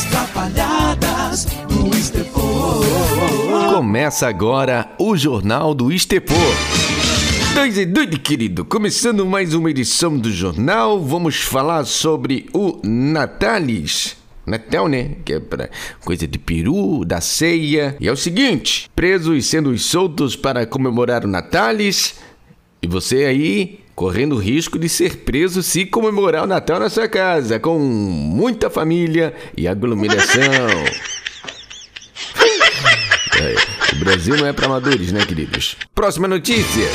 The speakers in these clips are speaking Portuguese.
As do Estepô. Começa agora o Jornal do Estepô. Dois e doido, querido. Começando mais uma edição do jornal, vamos falar sobre o Natalis. Natal, né? Que é pra coisa de peru, da ceia. E é o seguinte: presos sendo soltos para comemorar o Natalis. E você aí correndo o risco de ser preso se comemorar o Natal na sua casa, com muita família e aglomeração. É, o Brasil não é para amadores, né, queridos? Próxima notícia.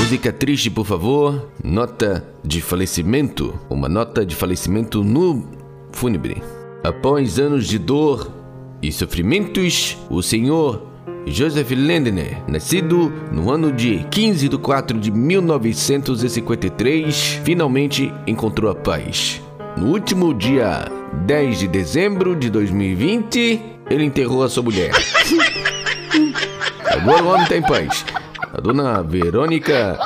Música triste, por favor. Nota de falecimento. Uma nota de falecimento no fúnebre. Após anos de dor e sofrimentos, o senhor Joseph Lendner, nascido no ano de 15 de 4 de 1953, finalmente encontrou a paz. No último dia 10 de dezembro de 2020, ele enterrou a sua mulher. Agora o homem está em paz. A dona Verônica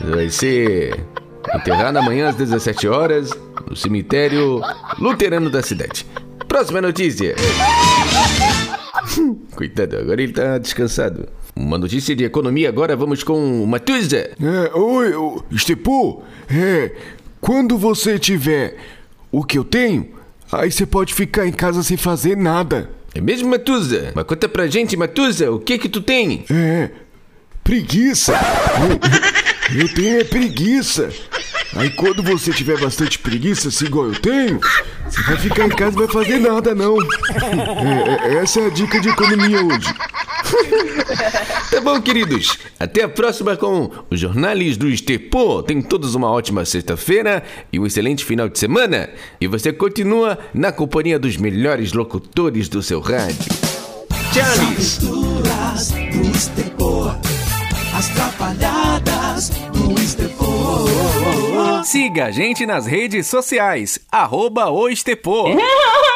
vai ser enterrada amanhã às 17 horas no cemitério luterano da cidade. Próxima notícia. Coitado, agora ele tá descansado. Uma notícia de economia agora, vamos com o Matuza. É, oi, Estepu, é, quando você tiver o que eu tenho, aí você pode ficar em casa sem fazer nada. É mesmo, Matuza? Mas conta pra gente, Matuza, o que que tu tem? É, preguiça. Eu, eu tenho é preguiça. Aí quando você tiver bastante preguiça, assim igual eu tenho, você vai ficar em casa e vai fazer nada, não. É, é, essa é a dica de economia hoje. Tá bom, queridos. Até a próxima com os Jornais do Estepô. Tenham todos uma ótima sexta-feira e um excelente final de semana. E você continua na companhia dos melhores locutores do seu rádio. Charles! Aventuras do Estepô. As Siga a gente nas redes sociais, arroba o Estepô.